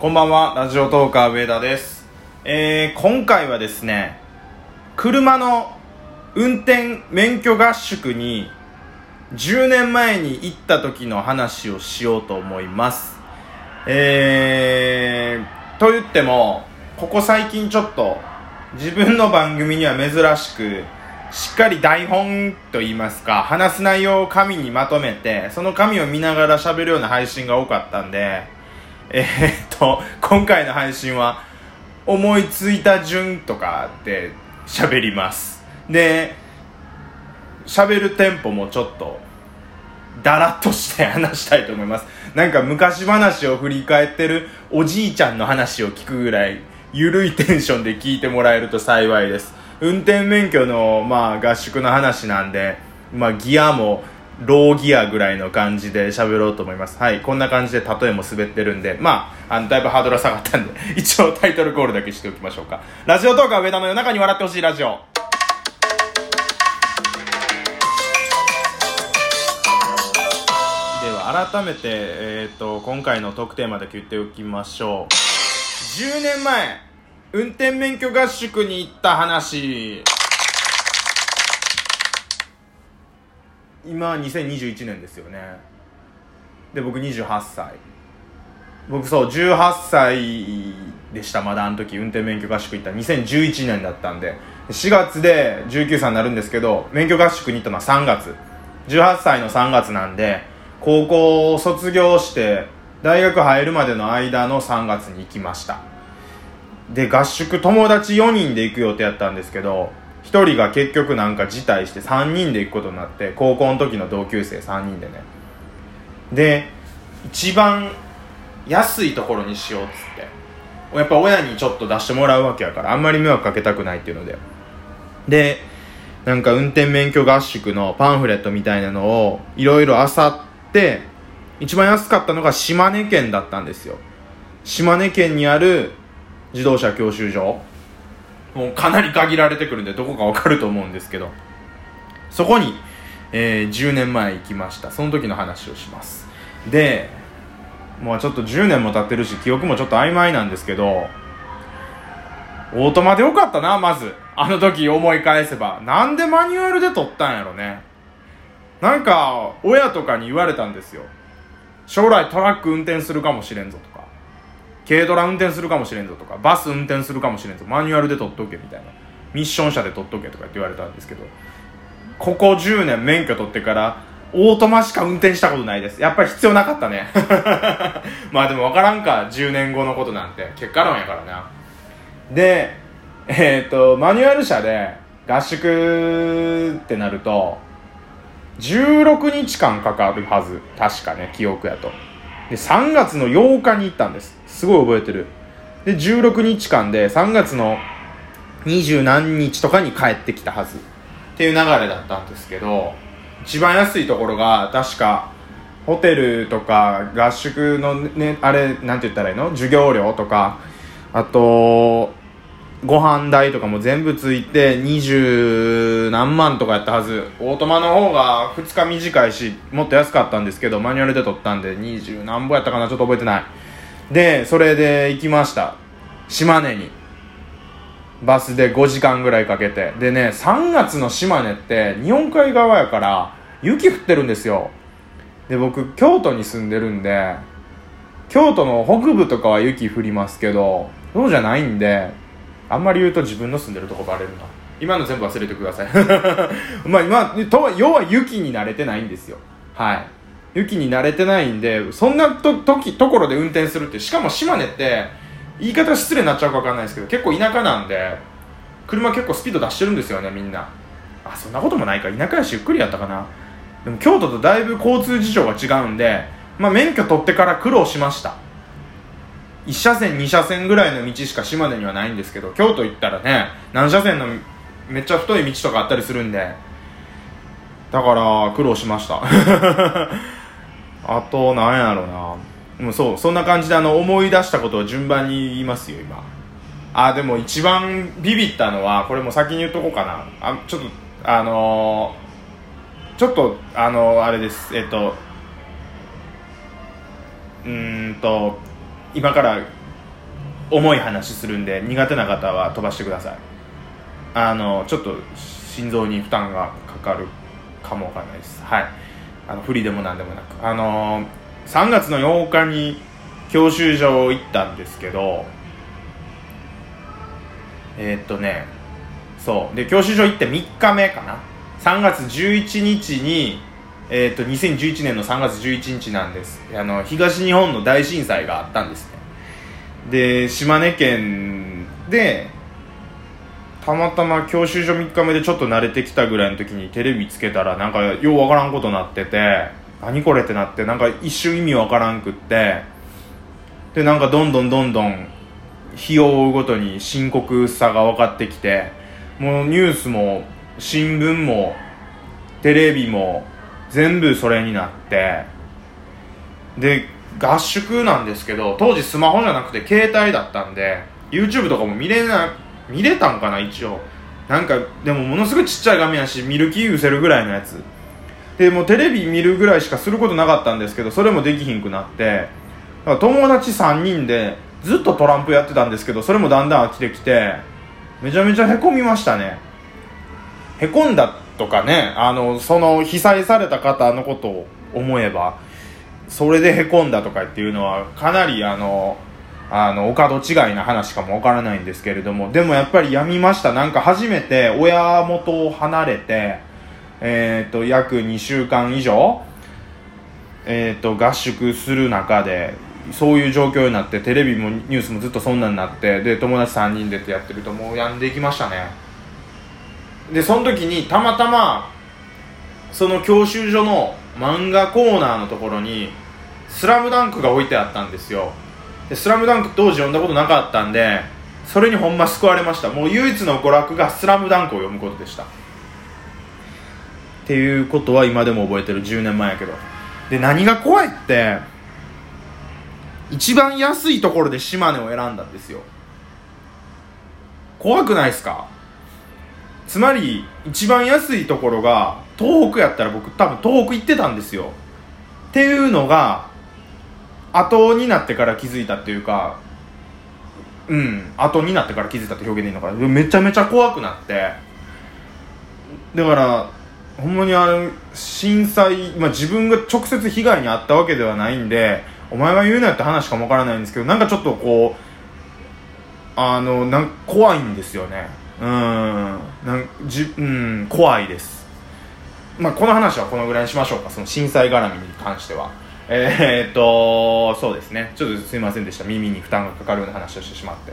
こんばんは、ラジオトーカー上田です。えー、今回はですね、車の運転免許合宿に10年前に行った時の話をしようと思います。えー、と言っても、ここ最近ちょっと自分の番組には珍しく、しっかり台本と言いますか、話す内容を紙にまとめて、その紙を見ながら喋るような配信が多かったんで、えー、っと、今回の配信は、思いついた順とかで喋ります。で、喋るテンポもちょっと、だらっとして話したいと思います。なんか昔話を振り返ってるおじいちゃんの話を聞くぐらい、ゆるいテンションで聞いてもらえると幸いです。運転免許の、まあ、合宿の話なんで、まあ、ギアも、ローギアぐらいの感じで喋ろうと思います。はい。こんな感じで例えも滑ってるんで、まあ、あの、だいぶハードルは下がったんで、一応タイトルコールだけしておきましょうか。ラジオトークは上田の夜中に笑ってほしいラジオ。では、改めて、えっ、と、今回のトークテーマだけ言っておきましょう。10年前、運転免許合宿に行った話。今2021年ですよね。で僕28歳。僕そう18歳でしたまだあの時。運転免許合宿行った。2011年だったんで。4月で19歳になるんですけど免許合宿に行ったのは3月。18歳の3月なんで高校を卒業して大学入るまでの間の3月に行きました。で合宿友達4人で行く予定やったんですけど1人が結局なんか辞退して3人で行くことになって高校の時の同級生3人でね。で一番安いところにしようっつって。やっぱ親にちょっと出してもらうわけやからあんまり迷惑かけたくないっていうので。でなんか運転免許合宿のパンフレットみたいなのをいろいろ漁って一番安かったのが島根県だったんですよ。島根県にある自動車教習所。もうかなり限られてくるんでどこかわかると思うんですけど。そこに、えー10年前行きました。その時の話をします。でもうちょっと10年も経ってるし記憶もちょっと曖昧なんですけどオートマでよかったなまず。あの時思い返せば。なんでマニュアルで撮ったんやろね。なんか親とかに言われたんですよ。将来トラック運転するかもしれんぞとか。軽トラ運転するかもしれんぞとかバス運転するかもしれんぞマニュアルで取っとけみたいな。ミッション車で取っとけとかって言われたんですけどここ10年免許取ってからオートマしか運転したことないです。やっぱり必要なかったね。まあでも分からんか10年後のことなんて。結果論やからな。でえっ、とマニュアル車で合宿ってなると16日間かかるはず。確かね記憶やと。で3月の8日に行ったんです。すごい覚えてる。で16日間で3月の二十何日とかに帰ってきたはず。っていう流れだったんですけど一番安いところが確かホテルとか合宿のねあれなんて言ったらいいの？授業料とか。あとご飯代とかも全部ついて二十何万とかやったはず。オートマの方が2日短いしもっと安かったんですけどマニュアルで取ったんで二十何ぼやったかなちょっと覚えてない。でそれで行きました。島根に。バスで5時間ぐらいかけて。でね3月の島根って日本海側やから雪降ってるんですよ。で僕京都に住んでるんで京都の北部とかは雪降りますけどそうじゃないんであんまり言うと自分の住んでるとこバレるな。今の全部忘れてください。まあ今とは要は雪に慣れてないんですよ。はい。雪に慣れてないんでそんなと時ところで運転するってしかも島根って言い方失礼になっちゃうか分かんないですけど結構田舎なんで車結構スピード出してるんですよねみんな。あそんなこともないか。田舎やしゆっくりやったかな。でも京都とだいぶ交通事情が違うんで、まあ、免許取ってから苦労しました。1車線2車線ぐらいの道しか島根にはないんですけど京都行ったらね何車線のめっちゃ太い道とかあったりするんでだから苦労しました。あとなんやろな。もうそうそんな感じであの思い出したことを順番に言いますよ今。あでも一番ビビったのはこれも先に言っとこうかな。あちょっとあのーちょっとあのーあれです。えっとうんと今から重い話するんで苦手な方は飛ばしてください。あのちょっと心臓に負担がかかるかもわかんないです。はい。あの不利でも何でもなく。あの3月の8日に教習所行ったんですけどえー、っとねそう。で教習所行って3日目かな。3月11日にえー、と2011年の3月11日なんです。あの東日本の大震災があったんですね。で島根県でたまたま教習所3日目でちょっと慣れてきたぐらいの時にテレビつけたらなんかようわからんことなってて何これってなってなんか一瞬意味わからんくって。でなんかどんどんどんどん日を追うごとに深刻さが分かってきてもうニュースも新聞もテレビも全部それになって。で合宿なんですけど当時スマホじゃなくて携帯だったんで YouTube とかも見れな見れたんかな一応。なんかでもものすごいちっちゃい画面やし見る気失せるぐらいのやつ。でもうテレビ見るぐらいしかすることなかったんですけどそれもできひんくなって。友達3人でずっとトランプやってたんですけどそれもだんだん飽きてきてめちゃめちゃへこみましたね。へこんだとかねあのその被災された方のことを思えばそれでへこんだとかっていうのはかなりあのあのお門違いな話かもわからないんですけれどもでもやっぱりやみました。なんか初めて親元を離れてえっ、ー、と約2週間以上えっ、ー、と合宿する中でそういう状況になってテレビもニュースもずっとそんなになってで友達3人でってやってるともうやんでいきましたね。でその時にたまたまその教習所の漫画コーナーのところに「スラムダンクが置いてあったんですよ。で「スラムダンク当時読んだことなかったんでそれにほんま救われました。もう唯一の娯楽が「スラムダンクを読むことでした。っていうことは今でも覚えてる。10年前やけど。で何が怖いって一番安いところで島根を選んだんですよ。怖くないですか？つまり一番安いところが東北やったら僕多分東北行ってたんですよ。っていうのが後になってから気づいたっていうかうん後になってから気づいたって表現でいいのかな。めちゃめちゃ怖くなって。だからほんまにあの震災、まあ、自分が直接被害に遭ったわけではないんでお前が言うなよって話かもわからないんですけどなんかちょっとこうあのなん怖いんですよね。うん。なんじうん怖いです。まあこの話はこのぐらいにしましょうか。その震災絡みに関しては。えー、っとそうですね。ちょっとすいませんでした。耳に負担がかかるような話をしてしまって。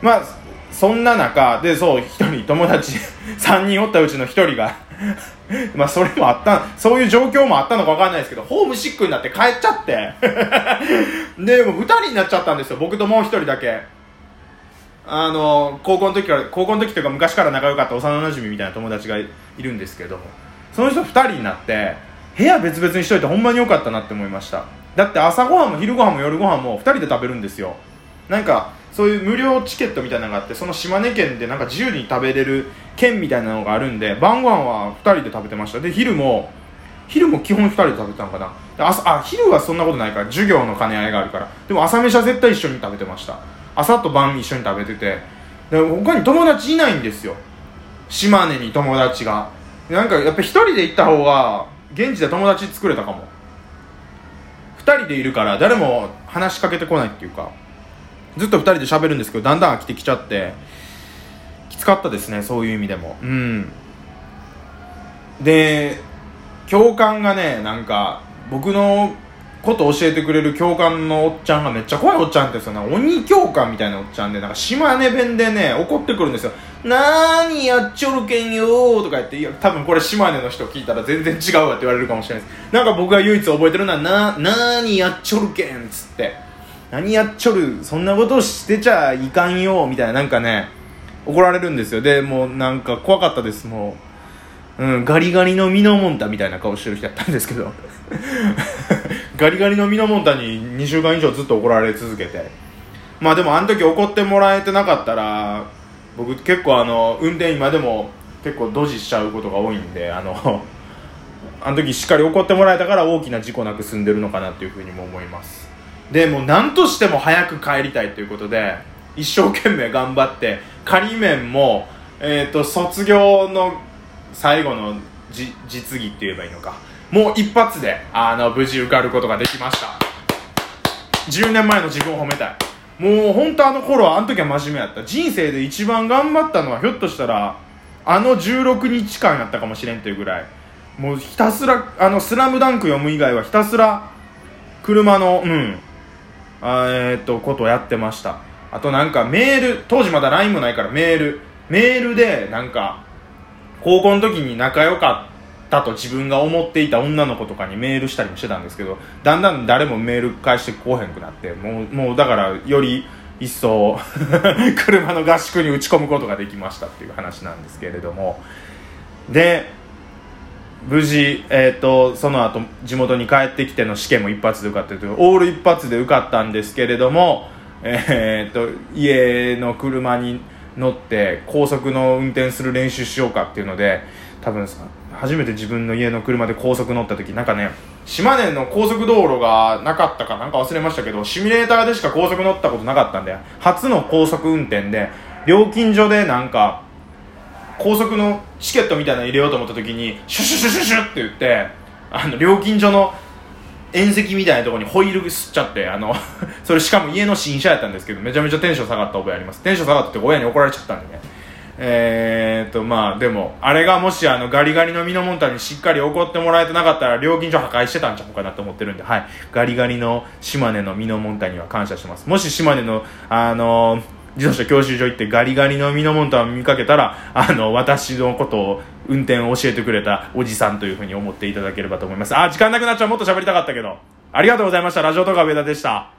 まあそんな中でそう一人友達 3人おったうちの1人が まあそれもあったそういう状況もあったのか分かんないですけどホームシックになって帰っちゃって。でもう2人になっちゃったんですよ。僕ともう1人だけ。あの高校の時から高校の時というか昔から仲良かった幼なじみみたいな友達がいるんですけどその人2人になって部屋別々にしといてほんまに良かったなって思いました。だって朝ごはんも昼ごはんも夜ごはんも2人で食べるんですよ。なんかそういう無料チケットみたいなのがあってその島根県でなんか自由に食べれる県みたいなのがあるんで晩ご飯は2人で食べてました。で昼も昼も基本2人で食べてたのかな。朝あ昼はそんなことないから授業の兼ね合いがあるから。でも朝飯は絶対一緒に食べてました。朝と晩一緒に食べてて。で他に友達いないんですよ。島根に友達が。なんかやっぱ一人で行った方が現地で友達作れたかも。二人でいるから誰も話しかけてこないっていうか。ずっと二人で喋るんですけどだんだん飽きてきちゃって。きつかったですねそういう意味でも。うん。で教官がねなんか僕のこと教えてくれる教官のおっちゃんがめっちゃ怖いおっちゃんってさ鬼教官みたいなおっちゃんでなんか島根弁でね怒ってくるんですよ「なーにやっちょるけんよー」とか言っていや多分これ島根の人聞いたら全然違うわって言われるかもしれないです。なんか僕が唯一覚えてるのは「ななーにやっちょるけん」つって「何やっちょるそんなことしてちゃいかんよ」みたいななんかね怒られるんですよ。でもうなんか怖かったです。もう、うん、ガリガリのミノモンタみたいな顔してる人やったんですけど。ガリガリのミノモンタに2週間以上ずっと怒られ続けて。まあでもあの時怒ってもらえてなかったら僕結構あの運転今でも結構ドジしちゃうことが多いんであの あの時しっかり怒ってもらえたから大きな事故なく済んでるのかなっていうふうにも思います。でもう何としても早く帰りたいということで一生懸命頑張って仮面も、えーと、卒業の最後の実技って言えばいいのか。もう一発であの無事受かることができました。10年前の自分を褒めたい。もう本当あの頃はあの時は真面目やった。人生で一番頑張ったのはひょっとしたらあの16日間やったかもしれんというぐらい。もうひたすらあの「スラムダンク読む以外はひたすら車のうん。えー、っとことをやってました。あとなんかメール当時まだ LINE もないからメール。メールでなんか高校の時に仲良かった。ったと自分が思っていた女の子とかにメールしたりもしてたんですけどだんだん誰もメール返してこうへんくなってもうもうだからより一層 車の合宿に打ち込むことができましたっていう話なんですけれども。で無事、えーと、その後地元に帰ってきての試験も一発で受かってというオール一発で受かったんですけれども、えーと、家の車に乗って高速の運転する練習しようかっていうので多分初めて自分の家の車で高速乗った時なんかね島根の高速道路がなかったかなんか忘れましたけどシミュレーターでしか高速乗ったことなかったんで初の高速運転で料金所でなんか高速のチケットみたいなの入れようと思った時にシュシュシュシュシュって言ってあの料金所の縁石みたいなところにホイール吸っちゃってあの それしかも家の新車やったんですけどめちゃめちゃテンション下がった覚えあります。テンション下がったって親に怒られちゃったんでね。えー、っとまあでもあれがもしあのガリガリのミノモンタにしっかり怒ってもらえてなかったら料金所破壊してたんちゃうかなと思ってるんで。はい。ガリガリの島根のミノモンタには感謝します。もし島根のあのー自動車教習所行ってガリガリのミノモンタを見かけたらあの私のことを運転を教えてくれたおじさんというふうに思っていただければと思います。あ時間なくなっちゃう。もっと喋りたかったけど。ありがとうございました。ラジオとか上田でした。